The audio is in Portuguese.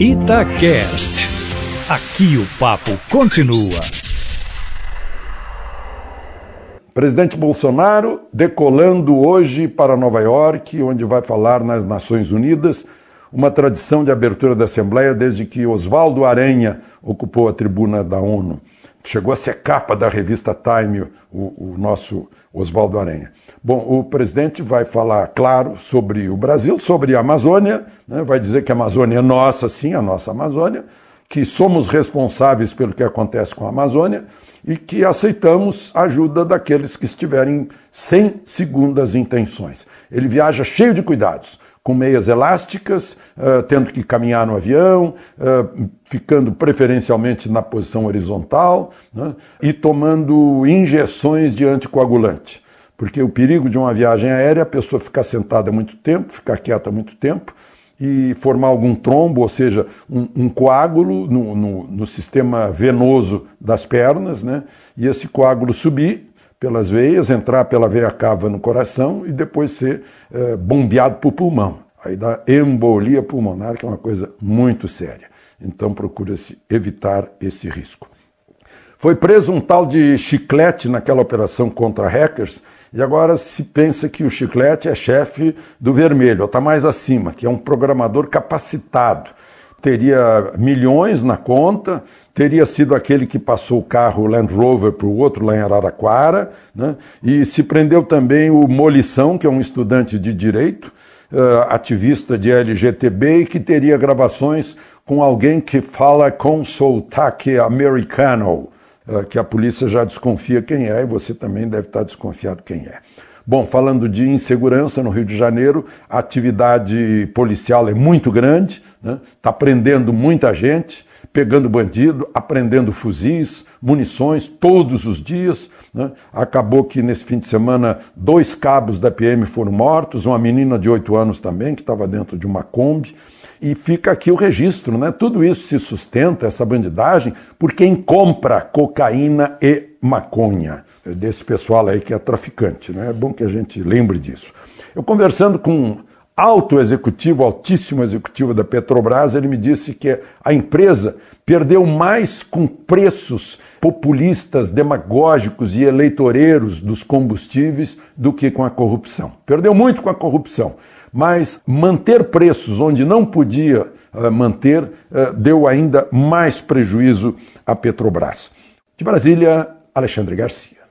Itacast. Aqui o papo continua. Presidente Bolsonaro decolando hoje para Nova York, onde vai falar nas Nações Unidas, uma tradição de abertura da Assembleia desde que Oswaldo Aranha ocupou a tribuna da ONU. Chegou a ser capa da revista Time, o, o nosso Oswaldo Aranha. Bom, o presidente vai falar, claro, sobre o Brasil, sobre a Amazônia, né? vai dizer que a Amazônia é nossa, sim, a nossa Amazônia, que somos responsáveis pelo que acontece com a Amazônia e que aceitamos a ajuda daqueles que estiverem sem segundas intenções. Ele viaja cheio de cuidados, com meias elásticas, uh, tendo que caminhar no avião, uh, ficando preferencialmente na posição horizontal né, e tomando injeções de anticoagulante. Porque o perigo de uma viagem aérea é a pessoa ficar sentada muito tempo, ficar quieta muito tempo e formar algum trombo, ou seja, um, um coágulo no, no, no, sistema venoso das pernas, né? e esse coágulo subir pelas veias, entrar pela veia cava no coração e depois ser é, bombeado para o pulmão. Aí dá embolia pulmonar, que é uma coisa muito séria. Então procura-se evitar esse risco. Foi preso um tal de chiclete naquela operação contra hackers e agora se pensa que o Chiclete é chefe do Vermelho, está mais acima, que é um programador capacitado. Teria milhões na conta, teria sido aquele que passou o carro Land Rover para o outro lá em Araraquara, né? e se prendeu também o Molição, que é um estudante de direito, uh, ativista de LGTB, e que teria gravações com alguém que fala com sotaque americano. Ah, que a polícia já desconfia quem é e você também deve estar desconfiado quem é. Bom, falando de insegurança no Rio de Janeiro, a atividade policial é muito grande, está né? Tá prendendo muita gente, pegando bandido, apreendendo fuzis, munições todos os dias. Né? Acabou que nesse fim de semana dois cabos da PM foram mortos, uma menina de 8 anos também, que estava dentro de uma Kombi. E fica aqui o registro, né? Tudo isso se sustenta, essa bandidagem, por quem compra cocaína e maconha. Desse pessoal aí que é traficante, né? É bom que a gente lembre disso. Eu conversando com alto executivo, altíssimo executivo da Petrobras, ele me disse que a empresa perdeu mais com preços populistas, demagógicos e eleitoreiros dos combustíveis do que com a corrupção. Perdeu muito com a corrupção, mas manter preços onde não podia uh, manter uh, deu ainda mais prejuízo à Petrobras. De Brasília, Alexandre Garcia.